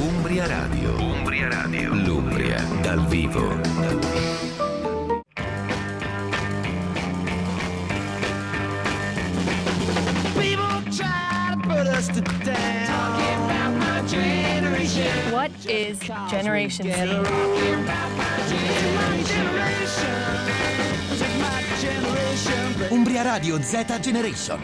Umbria Radio. Umbria Radio. L'Umbria dal vivo. What is Generation Z? Umbria Radio Z Generation.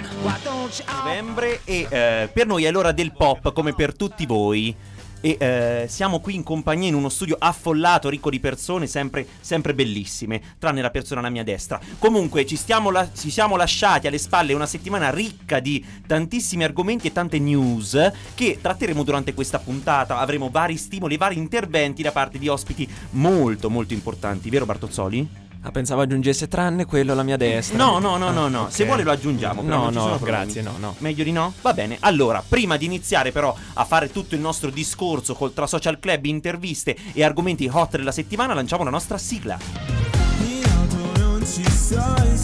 novembre e eh, per noi è l'ora del pop come per tutti voi. E eh, siamo qui in compagnia in uno studio affollato, ricco di persone, sempre, sempre bellissime, tranne la persona alla mia destra. Comunque ci, la- ci siamo lasciati alle spalle una settimana ricca di tantissimi argomenti e tante news che tratteremo durante questa puntata. Avremo vari stimoli, vari interventi da parte di ospiti molto molto importanti, vero Bartozzoli? Ah, pensavo aggiungesse tranne quello alla mia destra. No, no, no, no, Ah, no. ok. Se vuole lo aggiungiamo. però No, non ci no, grazie, no, no. Meglio di no? Va bene. Allora, prima di iniziare però a fare tutto il nostro discorso col tra social club, interviste e argomenti hot della settimana, lanciamo la nostra sigla. In auto non ci sto, in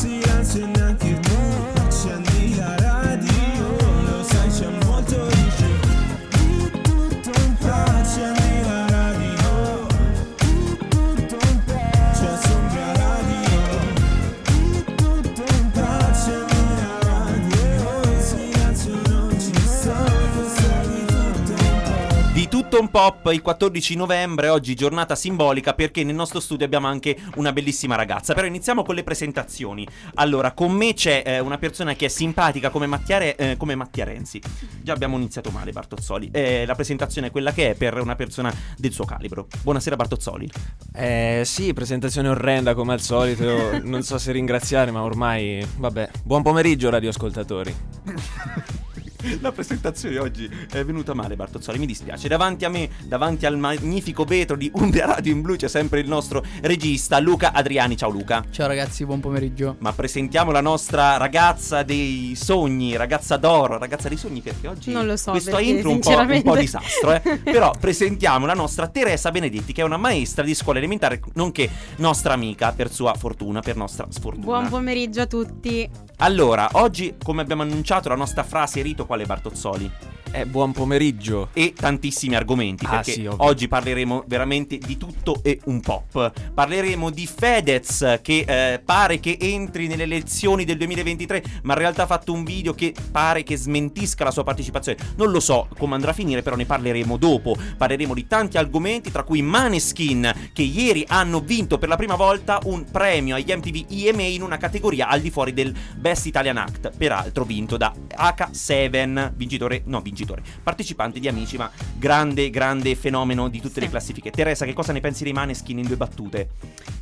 un pop il 14 novembre, oggi giornata simbolica perché nel nostro studio abbiamo anche una bellissima ragazza. Però iniziamo con le presentazioni. Allora, con me c'è eh, una persona che è simpatica come Mattia, Re- eh, come Mattia Renzi. Già abbiamo iniziato male, Bartozzoli. Eh, la presentazione è quella che è per una persona del suo calibro. Buonasera, Bartozzoli. Eh sì, presentazione orrenda come al solito. non so se ringraziare, ma ormai. Vabbè. Buon pomeriggio, radioascoltatori. La presentazione oggi è venuta male, Bartozzoli, mi dispiace. Davanti a me, davanti al magnifico vetro di Umbria Radio in Blu, c'è sempre il nostro regista Luca Adriani. Ciao Luca. Ciao ragazzi, buon pomeriggio. Ma presentiamo la nostra ragazza dei sogni, ragazza d'oro, ragazza dei sogni perché oggi Non lo so, questo perché, intro un po', un po' disastro, eh. Però presentiamo la nostra Teresa Benedetti che è una maestra di scuola elementare nonché nostra amica per sua fortuna, per nostra sfortuna. Buon pomeriggio a tutti. Allora, oggi come abbiamo annunciato la nostra frase rito quale Bartozzoli Eh, buon pomeriggio. e tantissimi argomenti Ah, perché sì, oggi parleremo veramente di tutto e un pop. Parleremo di Fedez che eh, pare che entri nelle elezioni del 2023, ma in realtà ha fatto un video che pare che smentisca la sua partecipazione. Non lo so come andrà a finire, però ne parleremo dopo. Parleremo di tanti argomenti, tra cui Maneskin che ieri hanno vinto per la prima volta un premio agli MTV EMA in una categoria al di fuori del Best Italian Act, peraltro vinto da H7, vincitore, no vincitore, partecipante di Amici, ma grande, grande fenomeno di tutte Sì. le classifiche. Teresa, che cosa ne pensi dei Maneskin in due battute?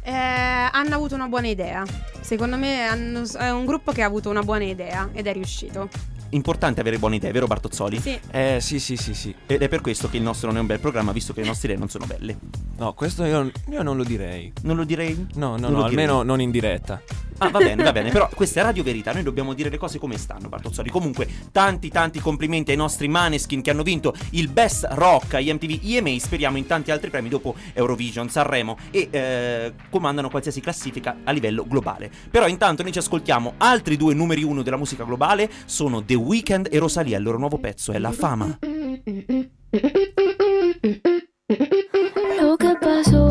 Eh, hanno avuto una buona idea. Secondo me hanno- è un gruppo che ha avuto una buona idea ed è riuscito. Importante avere buone idee, vero Bartozzoli? Sì. Eh sì, sì, sì, sì. Ed è per questo che il nostro non è un bel programma, visto che le nostre idee non sono belle. No, questo io, io non lo direi. Non lo direi? No, no, Non no, lo direi. almeno non in diretta. Ah, va bene, va bene, però questa è Radio Verità, noi dobbiamo dire le cose come stanno, Bartozzoli. Comunque, tanti tanti complimenti ai nostri Maneskin che hanno vinto il Best Rock ai MTV EMA, speriamo in tanti altri premi dopo Eurovision, Sanremo e eh, comandano qualsiasi classifica a livello globale. Però intanto noi ci ascoltiamo altri due numeri uno della musica globale, sono The Weeknd e Rosalia, il loro nuovo pezzo è La Fama. Lo que pasó,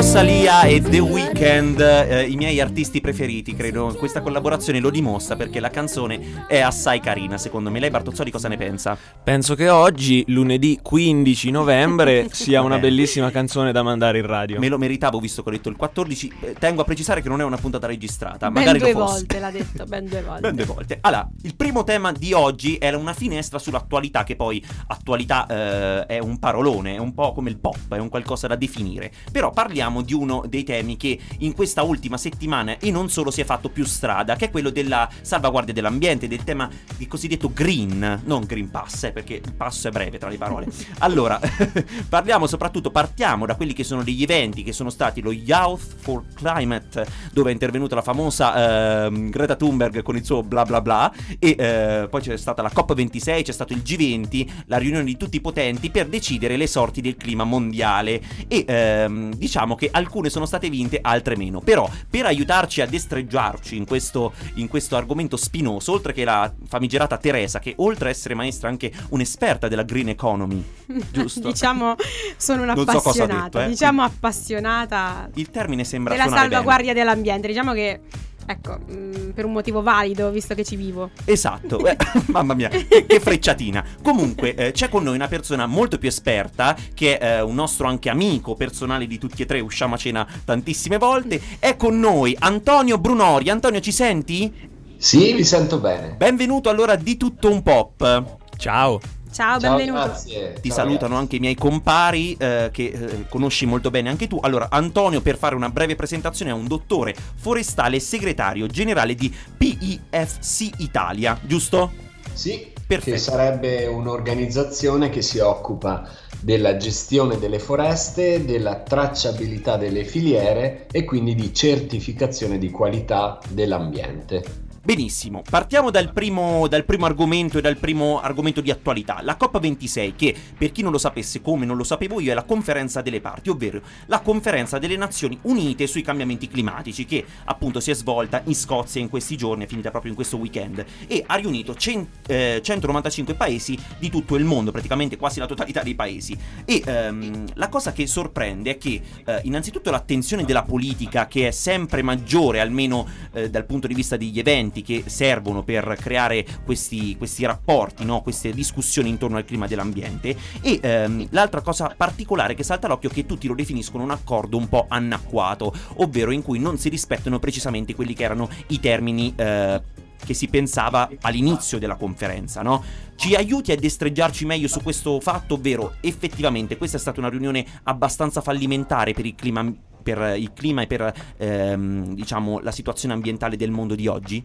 Rosalia e The Weeknd, eh, i miei artisti preferiti, credo. Questa collaborazione lo dimostra perché la canzone è assai carina, secondo me. Lei, Bartozzoli, cosa ne pensa? Penso che oggi, lunedì 15 novembre, sia una Eh. bellissima canzone da mandare in radio. Me lo meritavo visto che ho detto il 14. Eh, tengo a precisare che non è una puntata registrata. ben magari due lo fosse. volte l'ha detto, ben due volte. Ben due volte. Allora, il primo tema di oggi era una finestra sull'attualità, che poi attualità eh, è un parolone, è un po' come il pop, è un qualcosa da definire. Però parliamo di uno dei temi che in questa ultima settimana e non solo si è fatto più strada, che è quello della salvaguardia dell'ambiente, del tema del cosiddetto green, non green pass, eh, perché il passo è breve tra le parole. Allora, parliamo soprattutto, partiamo da quelli che sono degli eventi che sono stati lo Youth for Climate, dove è intervenuta la famosa ehm, Greta Thunberg con il suo bla bla bla, e eh, poi c'è stata la COP26, c'è stato il G20, la riunione di tutti i potenti per decidere le sorti del clima mondiale. E ehm, diciamo che alcune sono state vinte, altre meno. Però per aiutarci a destreggiarci in questo, in questo argomento spinoso, oltre che la famigerata Teresa, che oltre a essere maestra è anche un'esperta della green economy, giusto? diciamo, sono Non so un'appassionata. detto, eh. Diciamo appassionata Il termine sembra della suonare bene. salvaguardia dell'ambiente. Diciamo che, ecco, mh, per un motivo valido, visto che ci vivo. Esatto, eh, mamma mia, che, che frecciatina. Comunque, eh, c'è con noi una persona molto più esperta, che è eh, un nostro anche amico personale di tutti e tre, usciamo a cena tantissime volte. È con noi Antonio Brunori. Antonio, ci senti? Sì, vi sento bene. Benvenuto allora di tutto un pop. Ciao. Ciao, Ciao, benvenuto. grazie. Ti Ciao, salutano ragazzi. anche i miei compari eh, che eh, conosci molto bene anche tu. Allora, Antonio, per fare una breve presentazione, è un dottore forestale e segretario generale di PIFC Italia, giusto? Sì, Perfetto. che sarebbe un'organizzazione che si occupa della gestione delle foreste, della tracciabilità delle filiere e quindi di certificazione di qualità dell'ambiente. Benissimo, partiamo dal primo, dal primo argomento e dal primo argomento di attualità, la COP26 che per chi non lo sapesse come non lo sapevo io è la conferenza delle parti, ovvero la conferenza delle Nazioni Unite sui cambiamenti climatici che appunto si è svolta in Scozia in questi giorni, è finita proprio in questo weekend e ha riunito cen- eh, 195 paesi di tutto il mondo, praticamente quasi la totalità dei paesi. E ehm, la cosa che sorprende è che eh, innanzitutto l'attenzione della politica che è sempre maggiore almeno eh, dal punto di vista degli eventi che servono per creare questi, questi rapporti, no? queste discussioni intorno al clima dell'ambiente. E ehm, l'altra cosa particolare che salta all'occhio è che tutti lo definiscono un accordo un po' anacquato, ovvero in cui non si rispettano precisamente quelli che erano i termini. eh, che si pensava all'inizio della conferenza, no? Ci aiuti a destreggiarci meglio su questo fatto, ovvero effettivamente questa è stata una riunione abbastanza fallimentare per il clima, per il clima e per ehm, diciamo la situazione ambientale del mondo di oggi?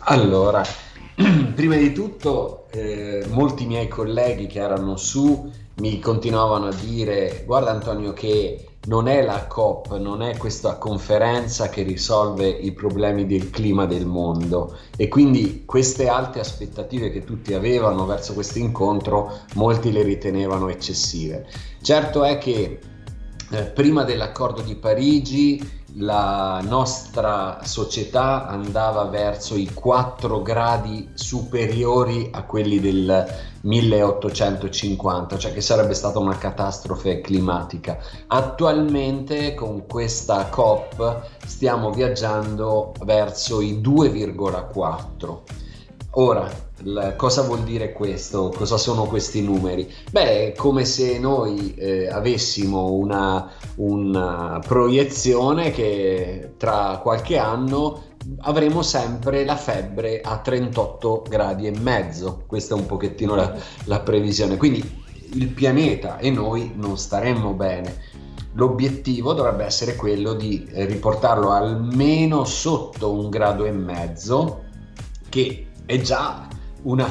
Allora, prima di tutto, eh, molti miei colleghi che erano su mi continuavano a dire: Guarda, Antonio, che non è la COP, non è questa conferenza che risolve i problemi del clima del mondo. E quindi queste alte aspettative che tutti avevano verso questo incontro, molti le ritenevano eccessive. Certo è che eh, prima dell'accordo di Parigi la nostra società andava verso i 4 gradi superiori a quelli del 1850, cioè che sarebbe stata una catastrofe climatica. Attualmente con questa COP stiamo viaggiando verso i 2,4. Ora, cosa vuol dire questo? Cosa sono questi numeri? Beh, è come se noi eh, avessimo una, una proiezione che tra qualche anno avremo sempre la febbre a 38 gradi e mezzo. Questa è un pochettino la, la previsione. Quindi il pianeta e noi non staremmo bene. L'obiettivo dovrebbe essere quello di eh, riportarlo almeno sotto un grado e mezzo, che è già una,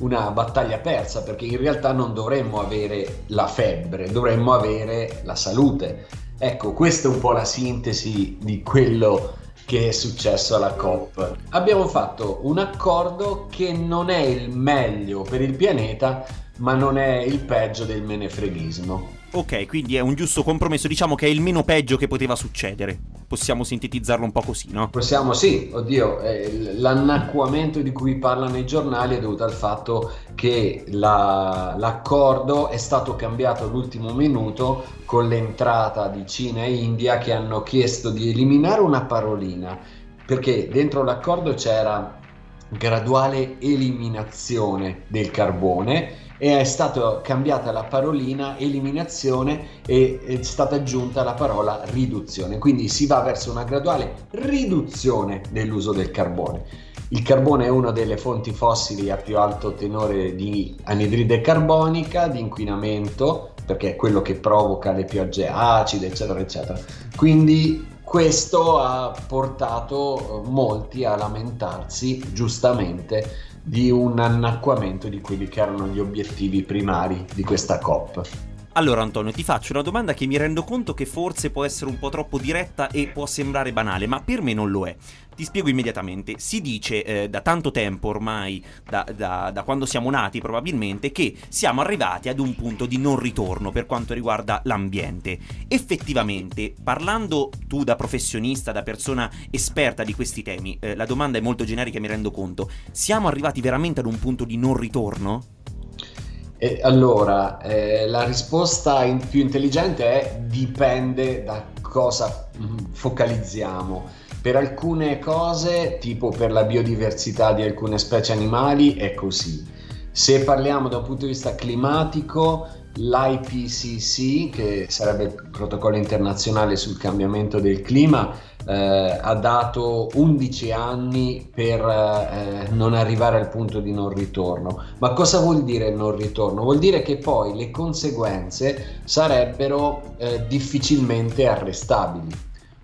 una battaglia persa, perché in realtà non dovremmo avere la febbre, dovremmo avere la salute. Ecco, questa è un po' la sintesi di quello che è successo alla COP. Abbiamo fatto un accordo che non è il meglio per il pianeta, ma non è il peggio del menefreghismo. Ok, quindi è un giusto compromesso, diciamo che è il meno peggio che poteva succedere. Possiamo sintetizzarlo un po' così, no? Possiamo, sì, oddio, eh, l'annacquamento di cui parlano i giornali è dovuto al fatto che la- l'accordo è stato cambiato all'ultimo minuto con l'entrata di Cina e India che hanno chiesto di eliminare una parolina, perché dentro l'accordo c'era graduale eliminazione del carbone e è stata cambiata la parolina eliminazione e è stata aggiunta la parola riduzione. Quindi si va verso una graduale riduzione dell'uso del carbone. Il carbone è una delle fonti fossili a più alto tenore di anidride carbonica, di inquinamento, perché è quello che provoca le piogge acide, eccetera, eccetera. Quindi questo ha portato molti a lamentarsi giustamente di un annacquamento di quelli che erano gli obiettivi primari di questa COP. Allora Antonio, ti faccio una domanda che mi rendo conto che forse può essere un po' troppo diretta e può sembrare banale, ma per me non lo è. Ti spiego immediatamente. Si dice eh, da tanto tempo ormai, da, da- da quando siamo nati probabilmente, che siamo arrivati ad un punto di non ritorno per quanto riguarda l'ambiente. Effettivamente, parlando tu da professionista, da persona esperta di questi temi, eh, la domanda è molto generica, mi rendo conto. Siamo arrivati veramente ad un punto di non ritorno? E allora, eh, la risposta in- più intelligente è dipende da cosa mm, focalizziamo. Per alcune cose, tipo per la biodiversità di alcune specie animali, è così. Se parliamo da un punto di vista climatico, l'IPCC, che sarebbe il protocollo internazionale sul cambiamento del clima, eh, ha dato 11 anni per eh, non arrivare al punto di non ritorno. Ma cosa vuol dire non ritorno? Vuol dire che poi le conseguenze sarebbero eh, difficilmente arrestabili,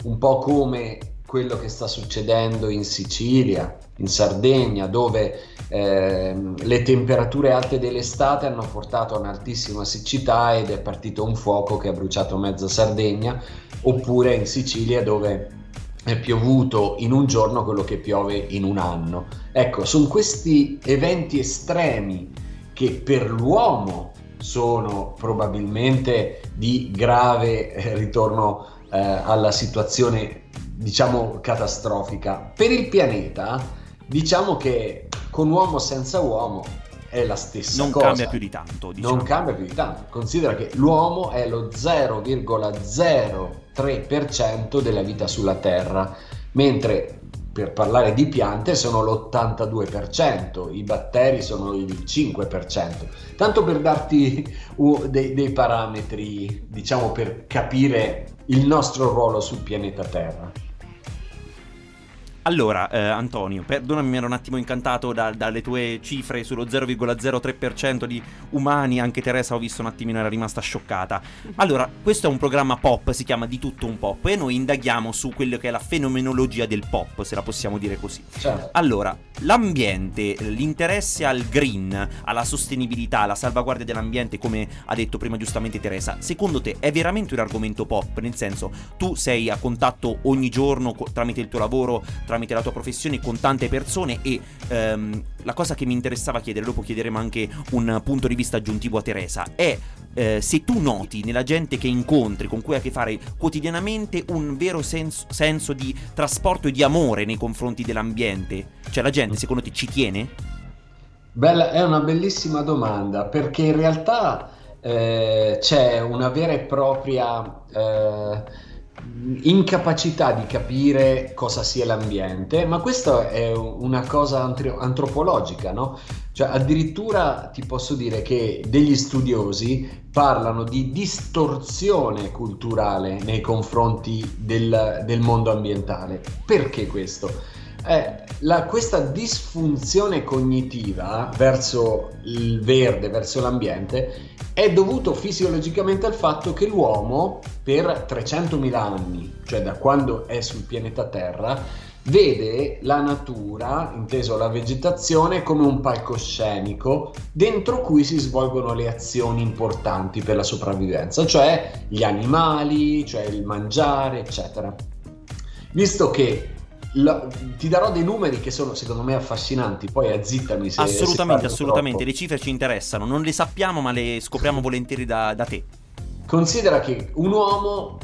un po' come quello che sta succedendo in Sicilia, in Sardegna, dove ehm, le temperature alte dell'estate hanno portato a un'altissima siccità ed è partito un fuoco che ha bruciato mezza Sardegna, oppure in Sicilia dove è piovuto in un giorno quello che piove in un anno. Ecco, sono questi eventi estremi che per l'uomo sono probabilmente di grave eh, ritorno eh, alla situazione, diciamo, catastrofica. Per il pianeta, diciamo che con uomo senza uomo è la stessa Non cosa. cambia più di tanto, diciamo. Non cambia più di tanto. Considera che l'uomo è lo 0,03% della vita sulla Terra, mentre per parlare di piante sono l'82%, i batteri sono il 5%. Tanto per darti uh, dei, dei parametri, diciamo, per capire il nostro ruolo sul pianeta Terra. Allora, eh, Antonio, perdonami, mi ero un attimo incantato da- dalle tue cifre sullo 0,03% di umani, anche Teresa ho visto un attimino era rimasta scioccata. Allora, questo è un programma pop, si chiama Di tutto un pop e noi indaghiamo su quello che è la fenomenologia del pop, se la possiamo dire così. Certo. Allora, l'ambiente, l'interesse al green, alla sostenibilità, alla salvaguardia dell'ambiente, come ha detto prima giustamente Teresa, secondo te è veramente un argomento pop? Nel senso, tu sei a contatto ogni giorno co- tramite il tuo lavoro, tramite la tua professione con tante persone e ehm, la cosa che mi interessava chiedere, dopo chiederemo anche un punto di vista aggiuntivo a Teresa, è eh, se tu noti nella gente che incontri, con cui hai a che fare quotidianamente, un vero senso, senso di trasporto e di amore nei confronti dell'ambiente. Cioè la gente secondo te ci tiene? Bella, è una bellissima domanda perché in realtà eh, c'è una vera e propria eh, incapacità di capire cosa sia l'ambiente, ma questa è una cosa antropologica, no? Cioè addirittura ti posso dire che degli studiosi parlano di distorsione culturale nei confronti del, del mondo ambientale. Perché questo? Eh, la- questa disfunzione cognitiva verso il verde, verso l'ambiente, è dovuto fisiologicamente al fatto che l'uomo per 300.000 anni, cioè da quando è sul pianeta Terra, vede la natura, inteso la vegetazione, come un palcoscenico dentro cui si svolgono le azioni importanti per la sopravvivenza, cioè gli animali, cioè il mangiare, eccetera. Visto che la- ti darò dei numeri che sono secondo me affascinanti, poi azzittami se se assolutamente, parlo assolutamente. troppo. Le cifre ci interessano, non le sappiamo, ma le scopriamo volentieri da, da te. Considera che un uomo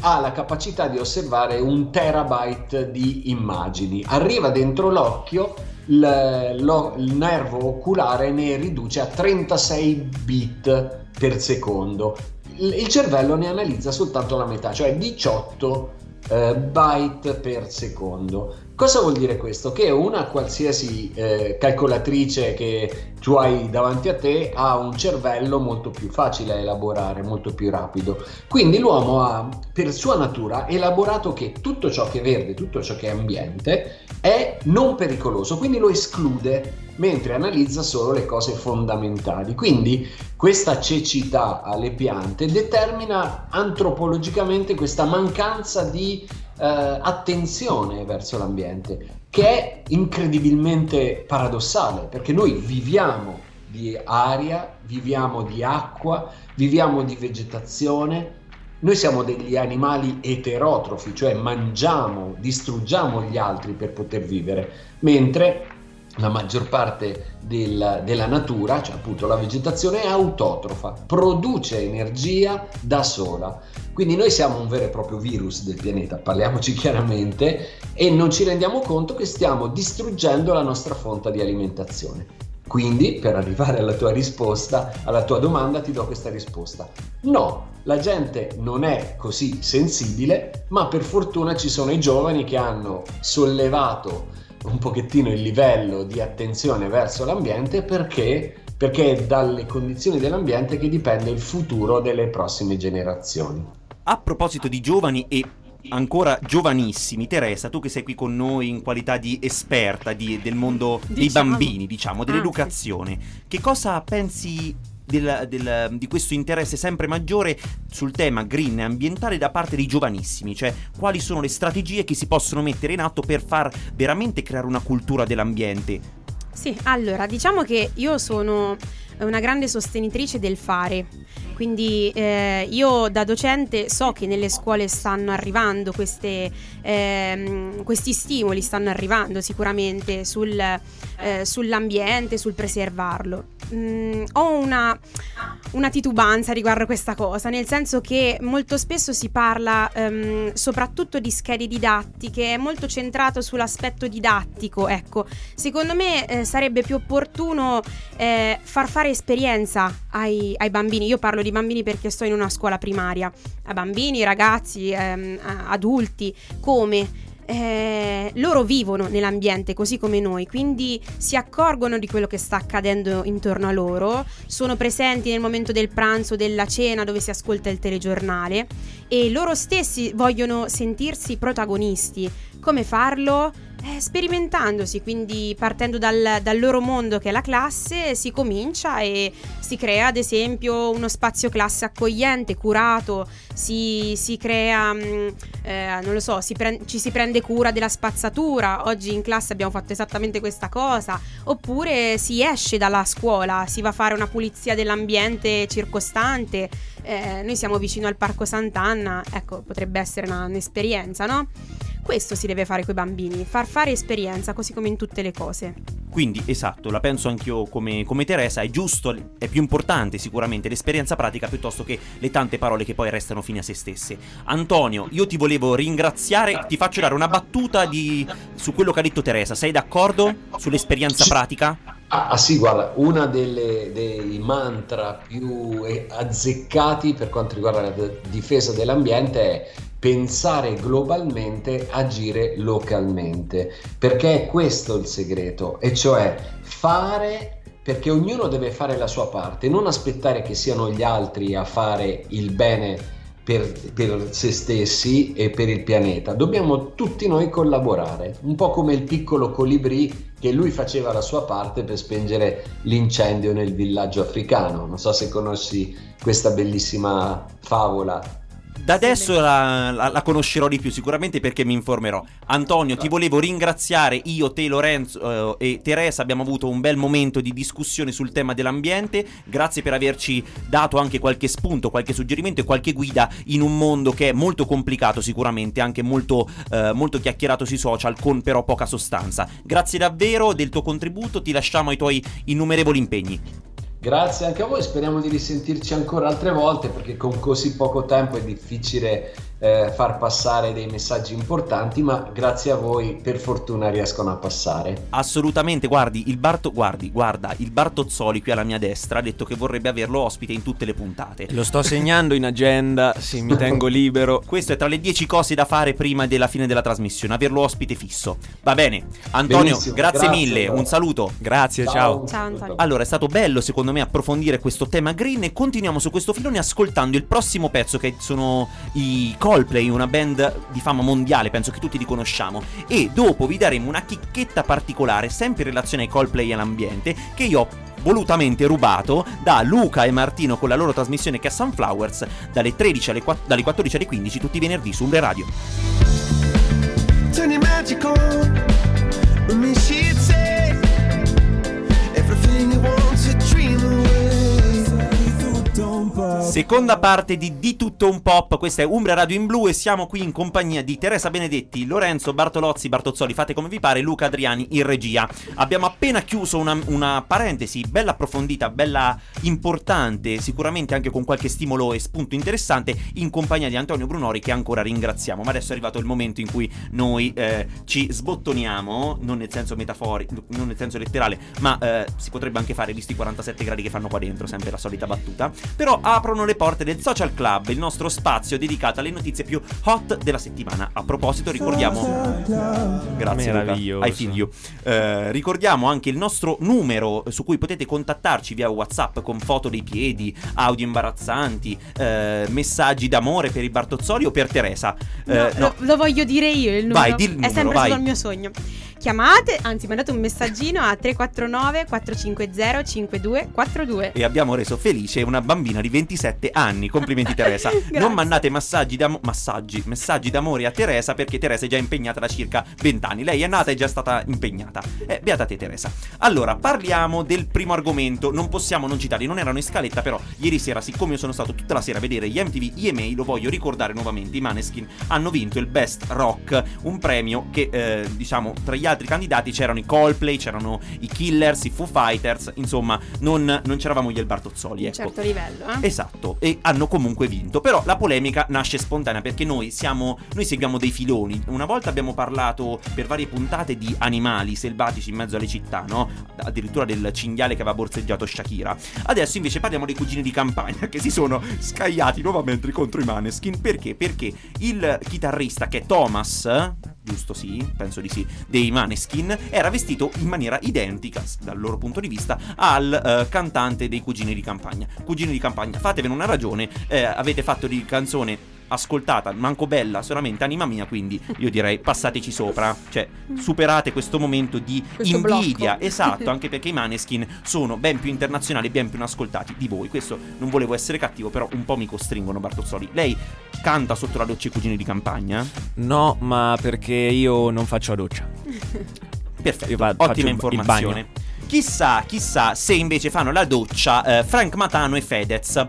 ha la capacità di osservare un terabyte di immagini. Arriva dentro l'occhio, il, lo- il nervo oculare ne riduce a 36 bit per secondo. Il, cervello ne analizza soltanto la metà, cioè 18 eh, byte per secondo. Cosa vuol dire questo? Che una qualsiasi eh, calcolatrice che tu hai davanti a te ha un cervello molto più facile da elaborare, molto più rapido. Quindi l'uomo ha, per sua natura, elaborato che tutto ciò che è verde, tutto ciò che è ambiente, è non pericoloso, quindi lo esclude mentre analizza solo le cose fondamentali. Quindi questa cecità alle piante determina antropologicamente questa mancanza di eh, attenzione verso l'ambiente, che è incredibilmente paradossale, perché noi viviamo di aria, viviamo di acqua, viviamo di vegetazione. Noi siamo degli animali eterotrofi, cioè mangiamo, distruggiamo gli altri per poter vivere, mentre la maggior parte del- della natura, cioè appunto la vegetazione, è autotrofa, produce energia da sola. Quindi noi siamo un vero e proprio virus del pianeta, parliamoci chiaramente, e non ci rendiamo conto che stiamo distruggendo la nostra fonte di alimentazione. Quindi, per arrivare alla tua risposta, alla tua domanda, ti do questa risposta. No, la gente non è così sensibile, ma per fortuna ci sono i giovani che hanno sollevato un pochettino il livello di attenzione verso l'ambiente perché, perché è dalle condizioni dell'ambiente che dipende il futuro delle prossime generazioni. A proposito di giovani e ancora giovanissimi, Teresa, tu che sei qui con noi in qualità di esperta di- del mondo dei Diciamo. bambini, diciamo, Ah, dell'educazione, che cosa pensi del- del- di questo interesse sempre maggiore sul tema green e ambientale da parte dei giovanissimi? Cioè, quali sono le strategie che si possono mettere in atto per far veramente creare una cultura dell'ambiente? Sì, allora, diciamo che io sono una grande sostenitrice del fare. Quindi eh, io da docente so che nelle scuole stanno arrivando queste, ehm, questi stimoli, stanno arrivando sicuramente sul, eh, sull'ambiente, sul preservarlo. Mm, ho una, una titubanza riguardo a questa cosa, nel senso che molto spesso si parla ehm, soprattutto di schede didattiche, è molto centrato sull'aspetto didattico, ecco. Secondo me eh, sarebbe più opportuno eh, far fare esperienza ai, ai bambini. Io parlo di bambini perché sto in una scuola primaria, a bambini, ragazzi, ehm, adulti, come eh, loro vivono nell'ambiente così come noi, quindi si accorgono di quello che sta accadendo intorno a loro, sono presenti nel momento del pranzo, della cena dove si ascolta il telegiornale e loro stessi vogliono sentirsi protagonisti. Come farlo? Eh, sperimentandosi, quindi partendo dal, dal loro mondo che è la classe, si comincia e si crea ad esempio uno spazio classe accogliente, curato, si, si crea, mh, eh, non lo so, si pre- ci si prende cura della spazzatura, oggi in classe abbiamo fatto esattamente questa cosa, oppure si esce dalla scuola, si va a fare una pulizia dell'ambiente circostante, eh, noi siamo vicino al Parco Sant'Anna, ecco, potrebbe essere una- un'esperienza, no? Questo si deve fare con i bambini, far fare esperienza, così come in tutte le cose. Quindi, esatto, la penso anch'io come, come Teresa, è giusto, è più importante sicuramente l'esperienza pratica piuttosto che le tante parole che poi restano fine a se stesse. Antonio, io ti volevo ringraziare, ti faccio dare una battuta di- su quello che ha detto Teresa, sei d'accordo sull'esperienza Sì. pratica? Ah, ah, sì, guarda, una delle, dei mantra più eh, azzeccati per quanto riguarda la difesa dell'ambiente è pensare globalmente, agire localmente, perché è questo il segreto, e cioè fare perché ognuno deve fare la sua parte, non aspettare che siano gli altri a fare il bene per, per se stessi e per il pianeta. Dobbiamo tutti noi collaborare, un po' come il piccolo colibrì che lui faceva la sua parte per spengere l'incendio nel villaggio africano. Non so se conosci questa bellissima favola. Da adesso la, la- la conoscerò di più sicuramente perché mi informerò. Antonio, ti volevo ringraziare, io, te, Lorenzo eh, e Teresa abbiamo avuto un bel momento di discussione sul tema dell'ambiente. Grazie per averci dato anche qualche spunto, qualche suggerimento e qualche guida in un mondo che è molto complicato sicuramente, anche molto, eh, molto chiacchierato sui social con però poca sostanza. Grazie davvero del tuo contributo, ti lasciamo ai tuoi innumerevoli impegni. Grazie anche a voi, speriamo di risentirci ancora altre volte perché con così poco tempo è difficile eh, far passare dei messaggi importanti, ma grazie a voi per fortuna riescono a passare. Assolutamente, guardi, il Barto, guardi, guarda, il Bartozzoli qui alla mia destra ha detto che vorrebbe averlo ospite in tutte le puntate. Lo sto segnando in agenda, sì, mi tengo libero. Questo è tra le 10 cose da fare prima della fine della trasmissione, averlo ospite fisso. Va bene, Antonio, grazie, grazie, mille, allora. un saluto. Grazie, ciao. Ciao, Antonio. Allora, è stato bello secondo me approfondire questo tema green e continuiamo su questo filone ascoltando il prossimo pezzo che sono i Coldplay, una band di fama mondiale, penso che tutti li conosciamo. E dopo vi daremo una chicchetta particolare, sempre in relazione ai Coldplay e all'ambiente, che io ho volutamente rubato da Luca e Martino con la loro trasmissione è Sunflowers dalle, 13 alle 4 dalle 14 alle 15 tutti i venerdì su Ure Radio. Turn Seconda parte di Di tutto un pop, questa è Umbria Radio in Blu e siamo qui in compagnia di Teresa Benedetti, Lorenzo Bartolozzi, Bartozzoli, fate come vi pare, Luca Adriani in regia. Abbiamo appena chiuso una, una parentesi bella approfondita, bella importante, sicuramente anche con qualche stimolo e spunto interessante, in compagnia di Antonio Brunori che ancora ringraziamo. Ma adesso è arrivato il momento in cui noi eh, ci sbottoniamo, non nel senso metaforico, non nel senso letterale, ma eh, si potrebbe anche fare visti i 47 gradi che fanno qua dentro, sempre la solita battuta. Però aprono le porte del Social Club, il nostro spazio dedicato alle notizie più hot della settimana. A proposito, ricordiamo. Grazie, Luca. I feel you. Eh, ricordiamo anche il nostro numero su cui potete contattarci via WhatsApp con foto dei piedi, audio imbarazzanti, eh, messaggi d'amore per i Bartozzoli o per Teresa. Eh, No, no. Lo, lo voglio dire io il numero. Vai, di il È numero, sempre vai. stato il mio sogno. Chiamate, anzi mandate un messaggino a 349 450 5242. E abbiamo reso felice una bambina di 27 anni. Complimenti Teresa. Non mandate massaggi d'amo- massaggi, messaggi d'amore a Teresa perché Teresa è già impegnata da circa 20 anni. Lei è nata e è già stata impegnata. Eh, beata te Teresa. Allora, parliamo del primo argomento. Non possiamo non citarli, non erano in scaletta, però ieri sera, siccome io sono stato tutta la sera a vedere gli MTV EMA, lo voglio ricordare nuovamente. I Maneskin hanno vinto il Best Rock, un premio che, eh, diciamo, tra gli altri candidati c'erano i Coldplay, c'erano i Killers, i Foo Fighters, insomma, non, non c'eravamo gli Albertozzoli, Un ecco. certo livello, eh. Esatto, e hanno comunque vinto. Però la polemica nasce spontanea perché noi siamo. Noi seguiamo dei filoni. Una volta abbiamo parlato per varie puntate di animali selvatici in mezzo alle città, no? Addirittura del cinghiale che aveva borseggiato Shakira. Adesso invece parliamo dei cugini di campagna che si sono scagliati nuovamente contro i Maneskin. Perché? Perché il chitarrista che è Thomas. Giusto sì, penso di sì, dei Maneskin, era vestito in maniera identica, dal loro punto di vista, al eh, cantante dei Cugini di Campagna. Cugini di Campagna, fatevene una ragione, eh, avete fatto di canzone ascoltata, manco bella, solamente anima mia, quindi io direi passateci sopra, cioè superate questo momento di Questo invidia, blocco. esatto, anche perché i Maneskin sono ben più internazionali e ben più ascoltati di voi. Questo non volevo essere cattivo, però un po' mi costringono Bartozzoli. Lei canta sotto la doccia i Cugini di Campagna? No, ma perché io non faccio la doccia. Perfetto, Io vado- ottima informazione. Chissà, chissà se invece fanno la doccia eh, Frank Matano e Fedez.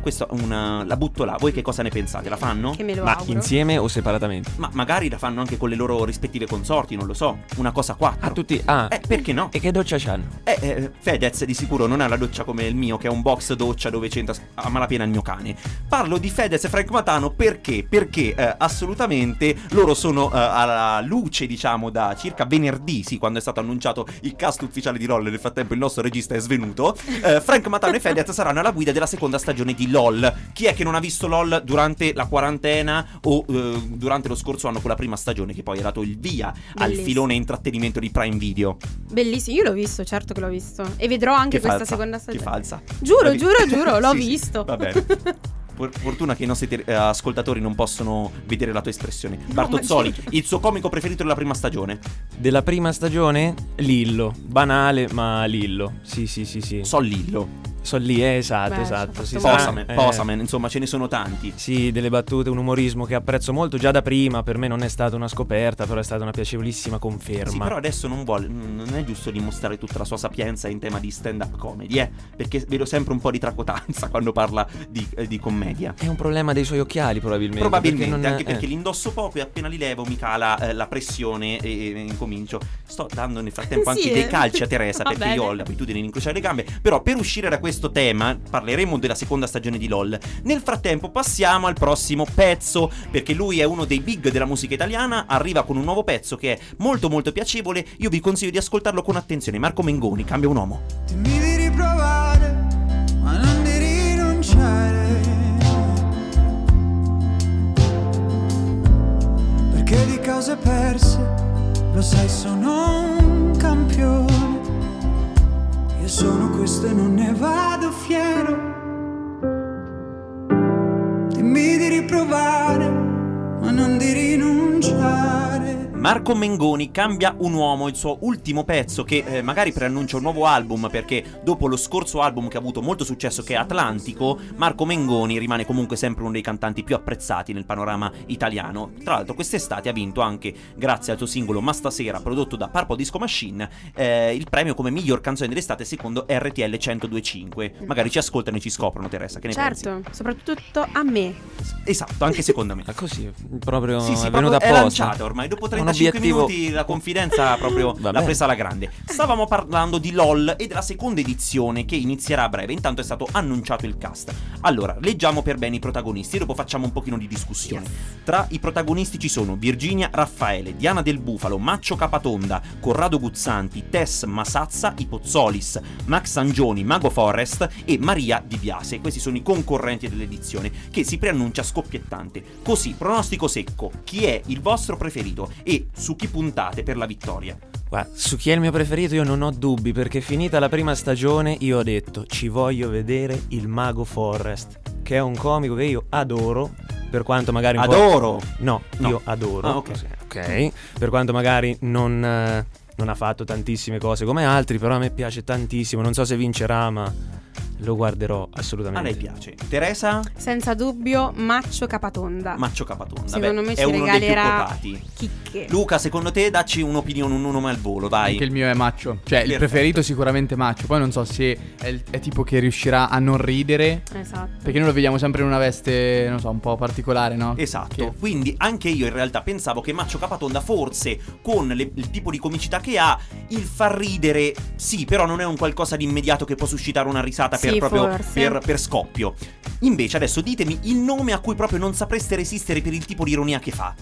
Questa è una, la butto là. Voi che cosa ne pensate? La fanno? Che me lo Ma auguro. insieme o separatamente? Ma magari la fanno anche con le loro rispettive consorti, non lo so. Una cosa a quattro. Ah, tutti. Ah, Eh, perché no? e che doccia c'hanno? Eh, eh, Fedez di sicuro non ha la doccia come il mio, che è un box doccia dove c'entra a malapena il mio cane. Parlo di Fedez e Frank Matano perché? Perché eh, assolutamente loro sono eh, alla luce, diciamo, da circa venerdì, sì, quando è stato annunciato il cast ufficiale di LOL. Nel frattempo il nostro regista è svenuto. Eh, Frank Matano e Fedez saranno alla guida della seconda stagione di LOL. Chi è che non ha visto LOL durante la quarantena o eh, durante lo scorso anno con la prima stagione, che poi ha dato il via al Bellissimo. filone intrattenimento di Prime Video? Bellissimo, io l'ho visto, certo che l'ho visto. E vedrò anche Che questa falsa, seconda Che stagione. falsa. Giuro, giuro, giuro, l'ho Sì, sì, visto. Va bene. For- Fortuna che i nostri te- eh, ascoltatori non possono vedere la tua espressione. Bartozzoli, ma giuro. il suo comico preferito della prima stagione. Della prima stagione? Lillo. Banale, ma Lillo. Sì, sì, sì, sì. So Lillo. Sono lì, eh, esatto, Beh, esatto. fatto Posamen, eh, Posamen, insomma, ce ne sono tanti. Sì, delle battute, un umorismo che apprezzo molto già da prima. Per me non è stata una scoperta, però è stata una piacevolissima conferma. Sì, però adesso non vuole, non è giusto dimostrare tutta la sua sapienza in tema di stand-up comedy, eh? Perché vedo sempre un po' di tracotanza quando parla di, eh, di commedia. È un problema dei suoi occhiali, probabilmente. Probabilmente, perché non- anche perché eh. li indosso poco e appena li levo mi cala eh, la pressione e, e incomincio. Sto dando nel frattempo Sì, anche dei eh. calci a Teresa perché io bene. ho l'abitudine di incrociare le gambe. Però per uscire da questo tema parleremo della seconda stagione di LOL. Nel frattempo passiamo al prossimo pezzo perché lui è uno dei big della musica italiana, arriva con un nuovo pezzo che è molto molto piacevole. Io vi consiglio di ascoltarlo con attenzione. Marco Mengoni, cambia un uomo. Dimmi di riprovare, ma non di rinunciare. Perché di cose perse, lo sai, sono un. Io sono questo e non ne vado fiero. Dimmi di riprovare, ma non di rinunciare. Marco Mengoni cambia un uomo, il suo ultimo pezzo che eh, magari preannuncia un nuovo album perché dopo lo scorso album che ha avuto molto successo che è Atlantico, Marco Mengoni rimane comunque sempre uno dei cantanti più apprezzati nel panorama italiano. Tra l'altro quest'estate ha vinto anche, grazie al suo singolo Ma stasera prodotto da Purple Disco Machine, eh, il premio come miglior canzone dell'estate secondo RTL 1025. Magari ci ascoltano e ci scoprono Teresa, che ne pensi? Certo, soprattutto a me. Esatto, anche secondo me. Ma così, proprio Sì, sì, è proprio venuta è apposta. lanciata ormai. Dopo Un 35 obiettivo- minuti la confidenza proprio Va l'ha bene. presa alla grande. Stavamo parlando di LOL e della seconda edizione che inizierà a breve. Intanto è stato annunciato il cast. Allora, leggiamo per bene i protagonisti e dopo facciamo un pochino di discussione. Tra i protagonisti ci sono Virginia Raffaele, Diana del Bufalo, Maccio Capatonda, Corrado Guzzanti, Tess Masazza, i Pozzolis, Max Angioni, Mago Forest e Maria Di Biase. Questi sono i concorrenti dell'edizione che si preannuncia scoppiettante. Così, pronostico secco, chi è il vostro preferito e su chi puntate per la vittoria? Guarda, su chi è il mio preferito io non ho dubbi perché finita la prima stagione io ho detto ci voglio vedere il mago Forrest, che è un comico che io adoro, per quanto magari un po'... Adoro! No, No. io adoro. Ah, ok. Ok, per quanto magari non, eh, non ha fatto tantissime cose come altri, però a me piace tantissimo, non so se vincerà ma lo guarderò A assolutamente. lei piace. Teresa? Senza dubbio, Maccio Capatonda. Maccio Capatonda. Secondo Beh, me è ci uno dei più regalerà quotati. chicche. Luca, secondo te dacci un'opinione, un nome al volo, vai. Anche il mio è Maccio. Cioè, il Perfetto. preferito sicuramente Maccio. Poi non so se è, il- è tipo che riuscirà a non ridere. Esatto. Perché noi lo vediamo sempre in una veste, non so, un po' particolare, no? Esatto, Che- quindi anche io in realtà pensavo che Maccio Capatonda forse con le- il tipo di comicità che ha, il far ridere, sì, però non è un qualcosa di immediato che può suscitare una risata per, Sì, proprio forse. per, per scoppio. Invece adesso ditemi il nome a cui proprio non sapreste resistere per il tipo di ironia che fa,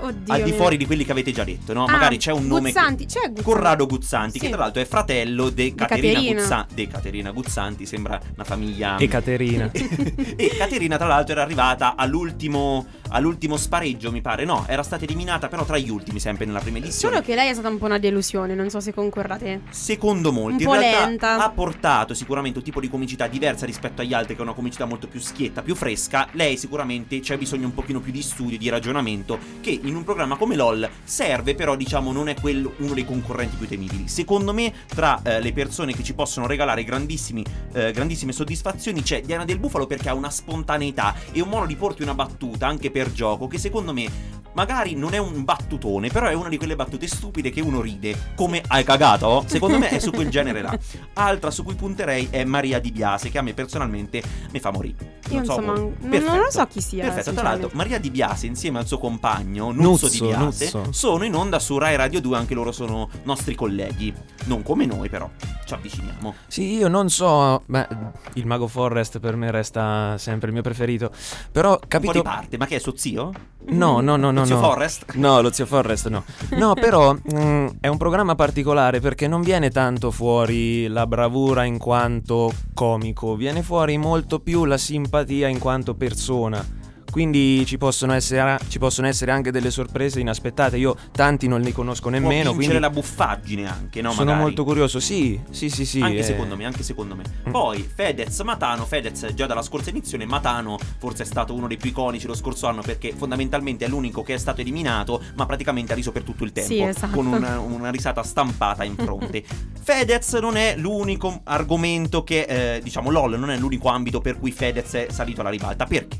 Oddio. al di mio. fuori di quelli che avete già detto, no? Ah, Magari c'è un nome... che- Guzzanti, c'è Guzzanti. Corrado Guzzanti, che Sì. tra l'altro è fratello di Caterina, Caterina. Guzzanti. De Caterina Guzzanti, sembra una famiglia. E Caterina. e Caterina, tra l'altro, era arrivata all'ultimo, all'ultimo spareggio, mi pare. No, era stata eliminata, però tra gli ultimi, sempre nella prima edizione. Solo che lei è stata un po' una delusione, non so se concordate. Secondo molti, Un in realtà lenta. ha portato sicuramente un tipo di comicità diversa rispetto agli altri, che è una comicità molto più schietta, più fresca. Lei sicuramente c'è bisogno un pochino più di studio, di ragionamento, che in un programma come LOL serve, però diciamo non è quello uno dei concorrenti più temibili. Secondo me, tra eh, le persone che ci possono regalare grandissimi, eh, grandissime soddisfazioni c'è Diana del Bufalo perché ha una spontaneità e un modo di porti una battuta anche per gioco che secondo me magari non è un battutone, però è una di quelle battute stupide che uno ride. Come hai cagato? Secondo me è su quel genere là. Altra su cui punterei è Maria Di Biase, che a me personalmente mi fa morire. Io so insomma, non- non lo so chi sia, Perfetto, tra l'altro. Maria Di Biase insieme al suo compagno Nuzzo, Nuzzo, Di Biase Nuzzo. sono in onda su Rai Radio 2, anche loro sono nostri colleghi. Non come noi però, ci avviciniamo. Sì, io non so, beh, il mago Forrest per me resta sempre il mio preferito. Però Un po' capito di parte, ma che è suo zio? No, no, no, no. Lo zio no. Forrest? No, lo zio Forrest no. No, però mm, è un programma particolare perché non viene tanto fuori la bravura in quanto comico, viene fuori molto più la simpatia in quanto persona. Quindi ci possono, essere, ci possono essere anche delle sorprese inaspettate. Io tanti non li conosco Può nemmeno. vincere Quindi la buffaggine anche, no? sono magari. molto curioso. Sì, sì, sì, sì. anche eh. secondo me, anche secondo me. Mm. Poi Fedez Matano, Fedez già dalla scorsa edizione, Matano forse è stato uno dei più iconici lo scorso anno perché fondamentalmente è l'unico che è stato eliminato, ma praticamente ha riso per tutto il tempo, Sì, esatto. con una, una risata stampata in fronte. Fedez non è l'unico argomento che, eh, diciamo, LOL non è l'unico ambito per cui Fedez è salito alla ribalta. Perché?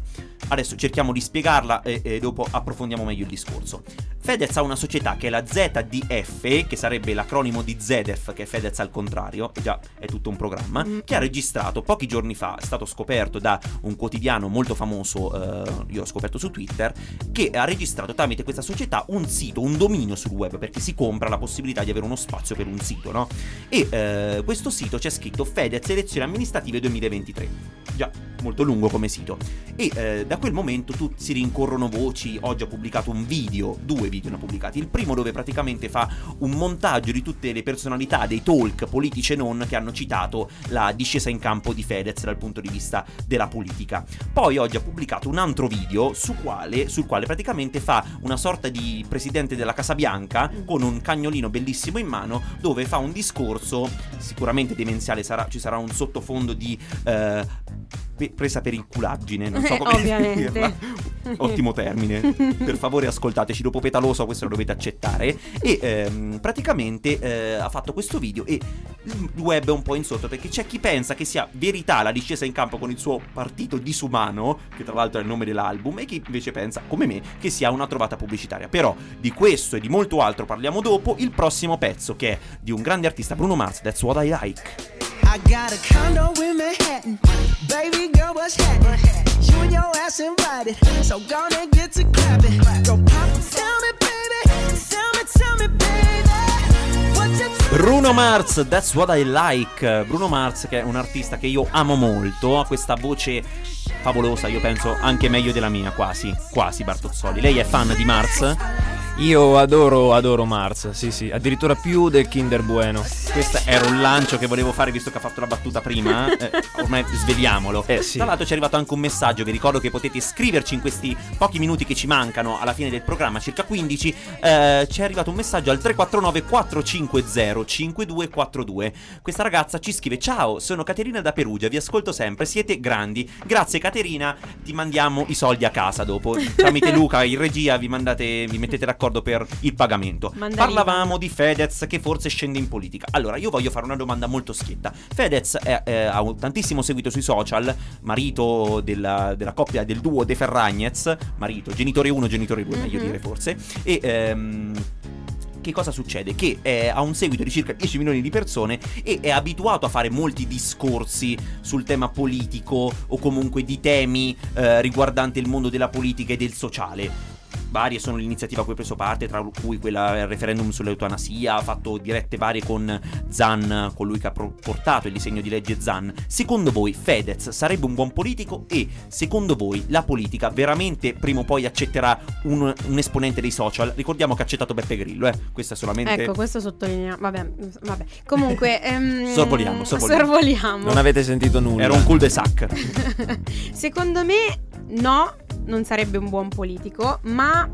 Adesso cerchiamo di spiegarla e, e dopo approfondiamo meglio il discorso. Fedez ha una società che è la ZDF, che sarebbe l'acronimo di ZDF, che è Fedez al contrario, e già è tutto un programma, Mm. che ha registrato pochi giorni fa, è stato scoperto da un quotidiano molto famoso, eh, io l'ho scoperto su Twitter, che ha registrato tramite questa società un sito, un dominio sul web, perché si compra la possibilità di avere uno spazio per un sito, no? E eh, questo sito c'è scritto Fedez elezioni amministrative 2023. Già, molto lungo come sito. E eh, da quel momento tutti si rincorrono voci. Oggi ho pubblicato un video, due video ne ho pubblicati. Il primo dove praticamente fa un montaggio di tutte le personalità dei talk politici e non che hanno citato la discesa in campo di Fedez dal punto di vista della politica. Poi oggi ha pubblicato un altro video su quale, sul quale praticamente fa una sorta di presidente della Casa Bianca con un cagnolino bellissimo in mano dove fa un discorso sicuramente demenziale, sarà- ci sarà un sottofondo di... eh, pe- presa per inculaggine, non so Eh, come ovviamente. dirla. Ottimo termine. per favore ascoltateci, dopo Petaloso questo lo dovete accettare. E ehm, praticamente eh, ha fatto questo video e il web è un po' in sotto perché c'è chi pensa che sia verità la discesa in campo con il suo partito disumano, che tra l'altro è il nome dell'album, e chi invece pensa, come me, che sia una trovata pubblicitaria. Però di questo e di molto altro parliamo dopo. Il prossimo pezzo che è di un grande artista, Bruno Mars, That's What I Like. I got a condo in Manhattan. Baby girl, what's happening? You and your ass invited. So gonna get to clapping. Go pop, tell me, baby. Tell me, tell me, baby. Bruno Mars, That's What I Like. Bruno Mars, che è un artista che io amo molto, ha questa voce favolosa, io penso anche meglio della mia, quasi, quasi Bartozzoli. Lei è fan di Mars? Io adoro, adoro Mars, sì sì, addirittura più del Kinder Bueno. Questo era un lancio che volevo fare visto che ha fatto la battuta prima. Eh, ormai sveliamolo. Eh, sì. Tra l'altro ci è arrivato anche un messaggio. Vi ricordo che potete scriverci in questi pochi minuti che ci mancano alla fine del programma, circa 15. Eh, ci è arrivato un messaggio al 349 450 5242. Questa ragazza ci scrive: Ciao, sono Caterina da Perugia, vi ascolto sempre, siete grandi. Grazie Caterina, ti mandiamo i soldi a casa dopo. Tramite Luca in regia vi mandate, vi mettete d'accordo per il pagamento. Mandarina. Parlavamo di Fedez che forse scende in politica. Allora, io voglio fare una domanda molto schietta. Fedez è- è- ha un tantissimo seguito sui social, marito della, della coppia del duo De Ferragnez, marito, genitore 1, genitore 2, meglio Mhm. dire forse, e... ehm, che cosa succede? Che eh, ha un seguito di circa 10 milioni di persone e è abituato a fare molti discorsi sul tema politico o comunque di temi eh, riguardanti il mondo della politica e del sociale. Varie sono le iniziative a cui ha preso parte, tra cui quella del referendum sull'eutanasia, ha fatto dirette varie con Zan, colui che ha portato il disegno di legge Zan. Secondo voi Fedez sarebbe un buon politico e secondo voi la politica veramente prima o poi accetterà un, un esponente dei social? Ricordiamo che ha accettato Beppe Grillo, eh? Questo è solamente... Ecco, questo sottolinea. Vabbè, vabbè. Comunque. ehm, Sorvoliamo, sorvoliamo. sorvoliamo. Non avete sentito nulla. Era un cul-de-sac. Secondo me, no, non sarebbe un buon politico, ma.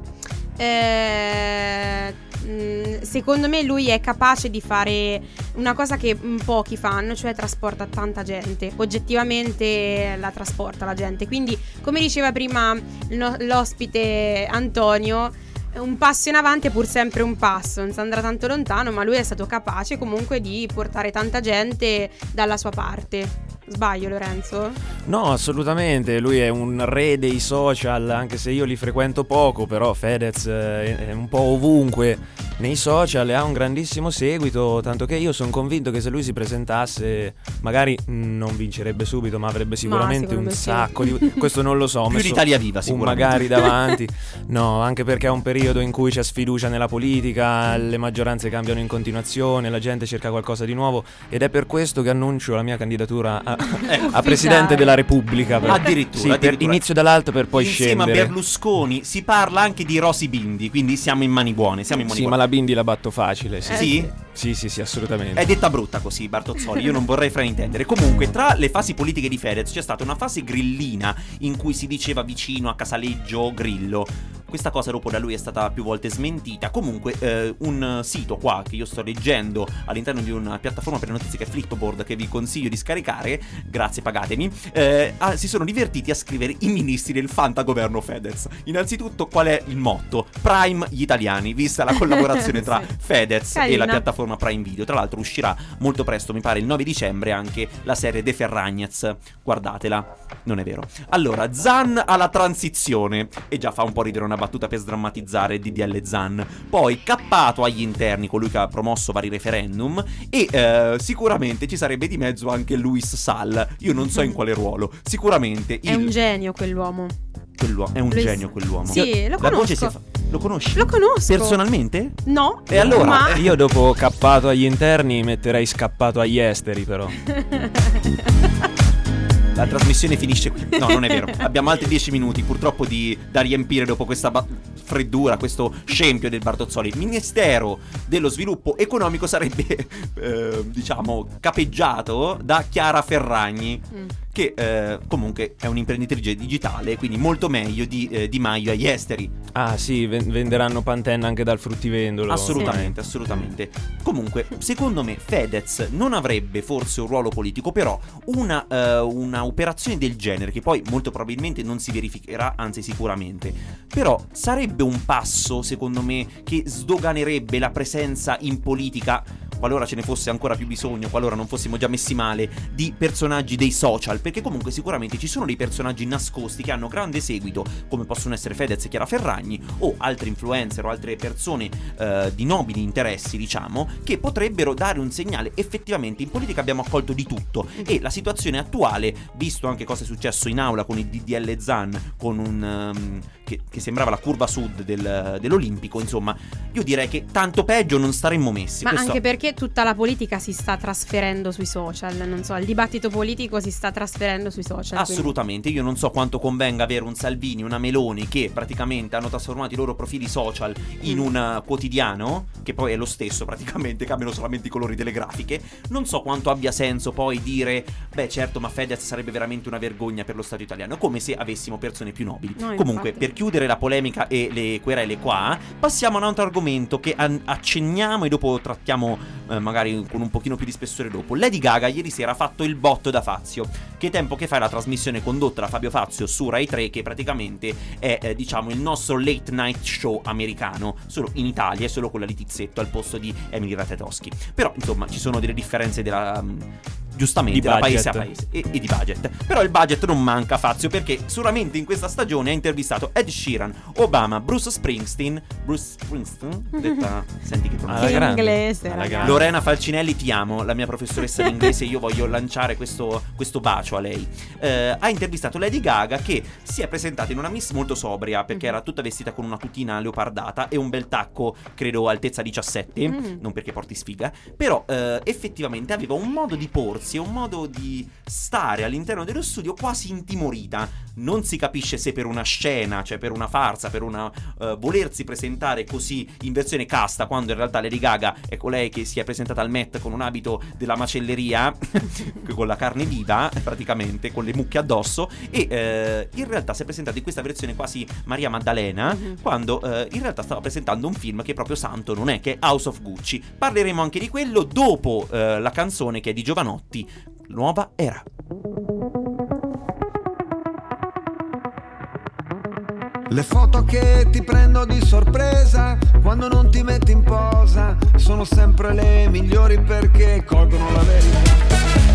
eh, mh, secondo me lui è capace di fare una cosa che mm, pochi fanno, cioè trasporta tanta gente. Oggettivamente la trasporta la gente. Quindi, come diceva prima l'ospite Antonio, un passo in avanti è pur sempre un passo, non si andrà tanto lontano, ma lui è stato capace comunque di portare tanta gente dalla sua parte. Sbaglio Lorenzo? No, assolutamente, lui è un re dei social, anche se io li frequento poco, però Fedez eh, è un po' ovunque nei social e ha un grandissimo seguito, tanto che io sono convinto che se lui si presentasse, magari non vincerebbe subito, ma avrebbe sicuramente secondo un me sì. sacco di... Questo non lo so, ho Più l'Italia Viva, un sicuramente. magari davanti. No, anche perché è un periodo in cui c'è sfiducia nella politica, le maggioranze cambiano in continuazione, la gente cerca qualcosa di nuovo ed è per questo che annuncio la mia candidatura a, a Presidente della Repubblica. per- Addirittura, Sì, per- addirittura. inizio dall'alto per poi Insieme scendere. a Berlusconi si parla anche di Rosy Bindi, quindi siamo in mani buone. Siamo in mani Sì, ma buone. la Bindi la batto facile. Sì, Eh, Sì? sì, sì, sì, assolutamente. È detta brutta così, Bartozzoli. Io non vorrei fraintendere. Comunque, tra le fasi politiche di Fedez c'è stata una fase grillina in cui si diceva vicino a Casaleggio Grillo. Questa cosa dopo da lui è stata più volte smentita. Comunque, eh, un sito qua che io sto leggendo all'interno di una piattaforma per le notizie che è Flipboard, che vi consiglio di scaricare, grazie, pagatemi. eh, ah, si sono divertiti a scrivere i ministri del fantagoverno Fedez. Innanzitutto, qual è il motto? Prime gli italiani, vista la collaborazione tra Sì. Fedez e la Carina. piattaforma Prime Video. Tra l'altro, uscirà molto presto, mi pare il 9 dicembre, anche la serie De Ferragnez. Guardatela, non è vero. Allora, Zan alla transizione. E già fa un po' ridere una battuta per sdrammatizzare DDL Zan. Poi, cappato agli interni, colui che ha promosso vari referendum. E eh, sicuramente ci sarebbe di mezzo anche Luis Sal. Io non so in quale ruolo. Sicuramente È il- un genio quell'uomo. quell'uomo- è un Luis- genio quell'uomo. Sì, lo La voce si conosco. fa- Lo conosci? Lo conosco. Personalmente? No. E allora? Ma... Io dopo cappato agli interni metterei scappato agli esteri, però. La trasmissione finisce qui. No, non è vero. Abbiamo altri 10 minuti, purtroppo, di, da riempire dopo questa ba- freddura, questo scempio del Bartozzoli. Il Ministero dello Sviluppo Economico sarebbe, eh, diciamo, capeggiato da Chiara Ferragni. Mm. Che eh, comunque è un'imprenditrice digitale, quindi molto meglio di eh, Di Maio agli esteri. Ah sì, ven- venderanno Pantenna anche dal fruttivendolo. Assolutamente, assolutamente. Comunque, secondo me Fedez non avrebbe forse un ruolo politico, però una, eh, una operazione del genere, che poi molto probabilmente non si verificherà, anzi sicuramente, però sarebbe un passo, secondo me, che sdoganerebbe la presenza in politica qualora ce ne fosse ancora più bisogno, qualora non fossimo già messi male, di personaggi dei social, perché comunque sicuramente ci sono dei personaggi nascosti che hanno grande seguito, come possono essere Fedez e Chiara Ferragni, o altri influencer o altre persone eh, di nobili interessi, diciamo, che potrebbero dare un segnale. Effettivamente in politica abbiamo accolto di tutto e la situazione attuale, visto anche cosa è successo in aula con il DDL Zan, con un... Um, che, che, sembrava la curva sud del, dell'Olimpico, insomma, io direi che tanto peggio non staremmo messi. Ma Questo- anche perché tutta la politica si sta trasferendo sui social, non so, il dibattito politico si sta trasferendo sui social. quindi- Assolutamente, io non so quanto convenga avere un Salvini, una Meloni che praticamente hanno trasformato i loro profili social in Mm. un uh, quotidiano, che poi è lo stesso praticamente, cambiano solamente i colori delle grafiche. Non so quanto abbia senso poi dire, beh certo, ma Fedez sarebbe veramente una vergogna per lo Stato italiano, come se avessimo persone più nobili. No, Comunque, per chiudere la polemica e le querele qua, passiamo a un altro argomento che an- accenniamo e dopo trattiamo eh, magari con un pochino più di spessore dopo. Lady Gaga ieri sera ha fatto il botto da Fazio. Che tempo che fa la trasmissione condotta da Fabio Fazio su Rai 3 che praticamente è eh, diciamo il nostro late night show americano, solo in Italia e solo con la Litizzetto al posto di Emily Ratetoschi. Però insomma ci sono delle differenze della mm, giustamente Di da paese a paese e, e di budget. Però il budget non manca Fazio perché sicuramente in questa stagione ha intervistato Ed Sheeran, Obama, Bruce Springsteen, Bruce Springsteen, detta, senti che Alla pronuncia. grande. inglese, Alla grande. Lorena Falcinelli, ti amo, la mia professoressa di inglese. Io voglio lanciare questo, questo bacio a lei. Eh, ha intervistato Lady Gaga che si è presentata in una miss molto sobria perché era tutta vestita con una tutina leopardata e un bel tacco, credo altezza 17. Mhm. Non perché porti sfiga, però eh, effettivamente aveva un modo di porsi e un modo di stare all'interno dello studio quasi intimorita. Non si capisce se per una scena, cioè per una farsa, per una eh, volersi presentare così in versione casta, quando in realtà Lady Gaga è colei che si è presentata al Met con un abito della macelleria, con la carne viva, praticamente, con le mucche addosso, e eh, in realtà si è presentata in questa versione quasi Maria Maddalena, Mhm. quando eh, in realtà stava presentando un film che proprio santo non è, che è House of Gucci. Parleremo anche di quello dopo la canzone che è di Giovanotti, Nuova Era. Le foto che ti prendo di sorpresa quando non ti metti in posa sono sempre le migliori perché colgono la verità.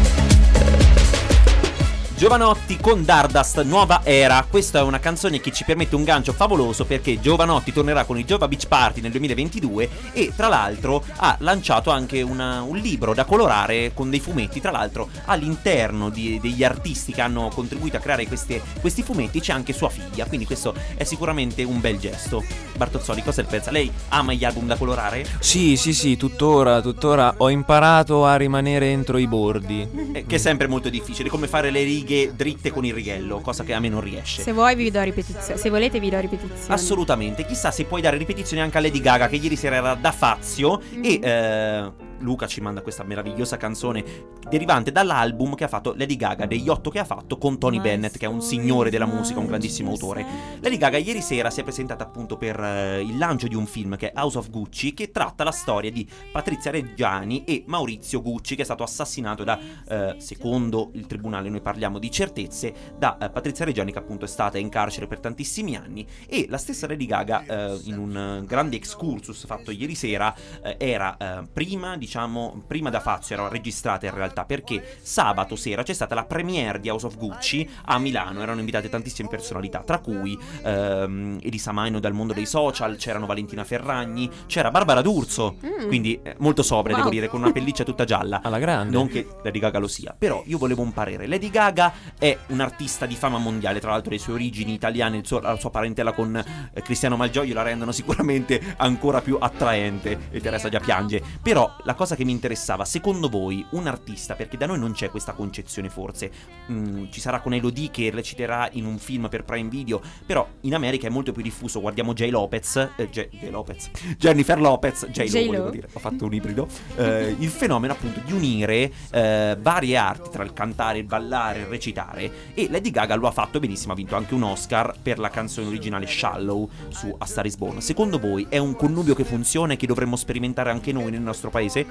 Giovanotti con Dardust, nuova era. Questa è una canzone che ci permette un gancio favoloso perché Giovanotti tornerà con i Giova Beach Party nel 2022 e tra l'altro ha lanciato anche una- un libro da colorare con dei fumetti. Tra l'altro all'interno di- degli artisti che hanno contribuito a creare queste- questi fumetti c'è anche sua figlia, quindi questo è sicuramente un bel gesto. Bartozzoli, cosa ne pensa? Lei ama gli album da colorare? Sì, sì, sì, tuttora, tuttora ho imparato a rimanere entro i bordi. Eh, che è sempre molto difficile, come fare le righe dritte con il righello, cosa che a me non riesce. Se vuoi vi do ripetizioni. Se volete vi do ripetizioni. Assolutamente, chissà se puoi dare ripetizioni anche a Lady Gaga che ieri sera era da Fazio e eh, Luca ci manda questa meravigliosa canzone derivante dall'album che ha fatto Lady Gaga, degli otto che ha fatto con Tony Bennett che è un signore della musica, un grandissimo autore. Lady Gaga ieri sera si è presentata appunto per eh, il lancio di un film che è House of Gucci che tratta la storia di Patrizia Reggiani e Maurizio Gucci che è stato assassinato da, eh, secondo il tribunale noi parliamo di certezze, da eh, Patrizia Reggiani che appunto è stata in carcere per tantissimi anni e la stessa Lady Gaga eh, in un eh, grande excursus fatto ieri sera eh, era prima diciamo prima da Fazio era registrata in realtà perché sabato sera c'è stata la premiere di House of Gucci a Milano erano invitate tantissime personalità tra cui ehm, Elisa Maino dal mondo dei social c'erano Valentina Ferragni c'era Barbara D'Urso Mm. quindi eh, molto sobria Wow. devo dire con una pelliccia tutta gialla Alla grande. non che Lady Gaga lo sia, però io volevo un parere. Lady Gaga è un'artista di fama mondiale, tra l'altro le sue origini italiane, il suo- la sua parentela con eh, Cristiano Malgioglio la rendono sicuramente ancora più attraente e Teresa già piange. Però la cosa che mi interessava, secondo voi un artista, perché da noi non c'è questa concezione forse, mm, ci sarà con Elodie che reciterà in un film per Prime Video, però in America è molto più diffuso, guardiamo J. Lopez, eh, J. J. Lopez, Jennifer Lopez, J. Lo volevo dire, ho fatto un ibrido, eh, il fenomeno appunto di unire eh, varie arti tra il cantare, il ballare, il recitare e Lady Gaga lo ha fatto benissimo, ha vinto anche un Oscar per la canzone originale Shallow su A Star is Born. Secondo voi è un connubio che funziona e che dovremmo sperimentare anche noi nel nostro paese?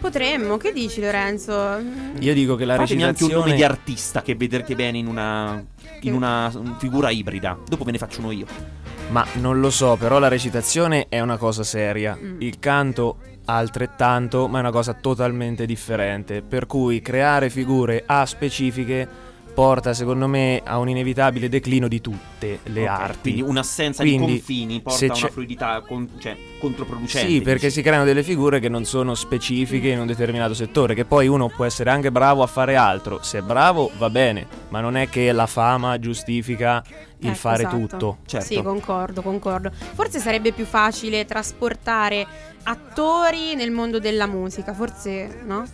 Potremmo, che dici Lorenzo? Io dico che la Fatemi anche un nome recitazione di artista che vedrete bene in una, in una figura ibrida. Dopo ve ne faccio uno io. Ma non lo so, però la recitazione è una cosa seria. Mm. Il canto altrettanto, ma è una cosa totalmente differente. Per cui creare figure A specifiche porta, secondo me, a un inevitabile declino di tutte le Ok, arti. Quindi un'assenza Quindi, di confini porta a una fluidità con- cioè, controproducente. Sì, perché si creano delle figure che non sono specifiche in un determinato settore, che poi uno può essere anche bravo a fare altro. Se è bravo va bene, ma non è che la fama giustifica il Ecco, fare esatto. tutto. Certo. Sì, concordo, concordo. Forse sarebbe più facile trasportare attori nel mondo della musica, forse no?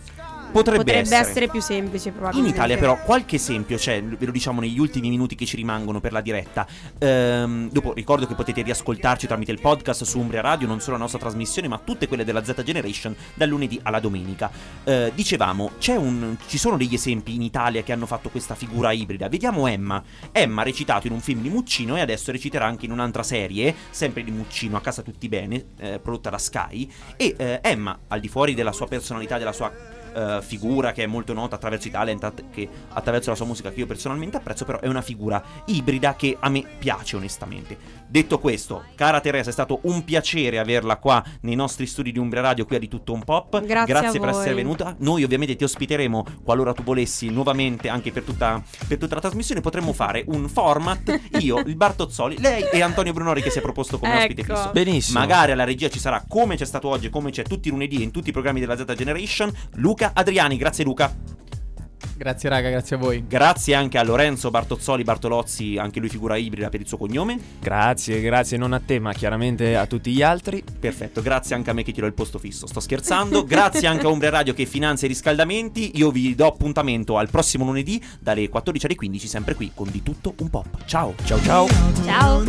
Potrebbe, essere. più semplice In probabilmente. Italia però qualche esempio c'è, ve lo diciamo negli ultimi minuti che ci rimangono per la diretta. Ehm, dopo ricordo che potete riascoltarci tramite il podcast su Umbria Radio, non solo la nostra trasmissione ma tutte quelle della Z Generation dal lunedì alla domenica. Eh, dicevamo, c'è un, ci sono degli esempi in Italia che hanno fatto questa figura ibrida. Vediamo Emma. Emma ha recitato in un film di Muccino e adesso reciterà anche in un'altra serie, sempre di Muccino, a casa tutti bene, eh, prodotta da Sky. E eh, Emma, al di fuori della sua personalità, della sua eh, figura che è molto nota attraverso i talent, att- che attraverso la sua musica che io personalmente apprezzo, però è una figura ibrida che a me piace onestamente. Detto questo, cara Teresa, è stato un piacere averla qua nei nostri studi di Umbria Radio, qui a di tutto un pop. Grazie a per voi. essere venuta. Noi ovviamente ti ospiteremo qualora tu volessi nuovamente anche per tutta, per tutta la trasmissione. Potremmo fare un format, io, il Bartozzoli, lei e Antonio Brunori che si è proposto come ospite Ecco. fisso. Benissimo. Magari alla regia ci sarà come c'è stato oggi, come c'è tutti i lunedì in tutti i programmi della Z Generation. Luca Adriani, grazie Luca. Grazie raga, grazie a voi. Grazie anche a Lorenzo Bartozzoli Bartolozzi, anche lui figura ibrida per il suo cognome. Grazie, grazie non a te, ma chiaramente a tutti gli altri. Perfetto, grazie anche a me che ti do il posto fisso. Sto scherzando. grazie anche a Umbria Radio che finanzia i riscaldamenti. Io vi do appuntamento al prossimo lunedì dalle 14 alle 15, sempre qui con di tutto un pop. Ciao, ciao, ciao. Ciao.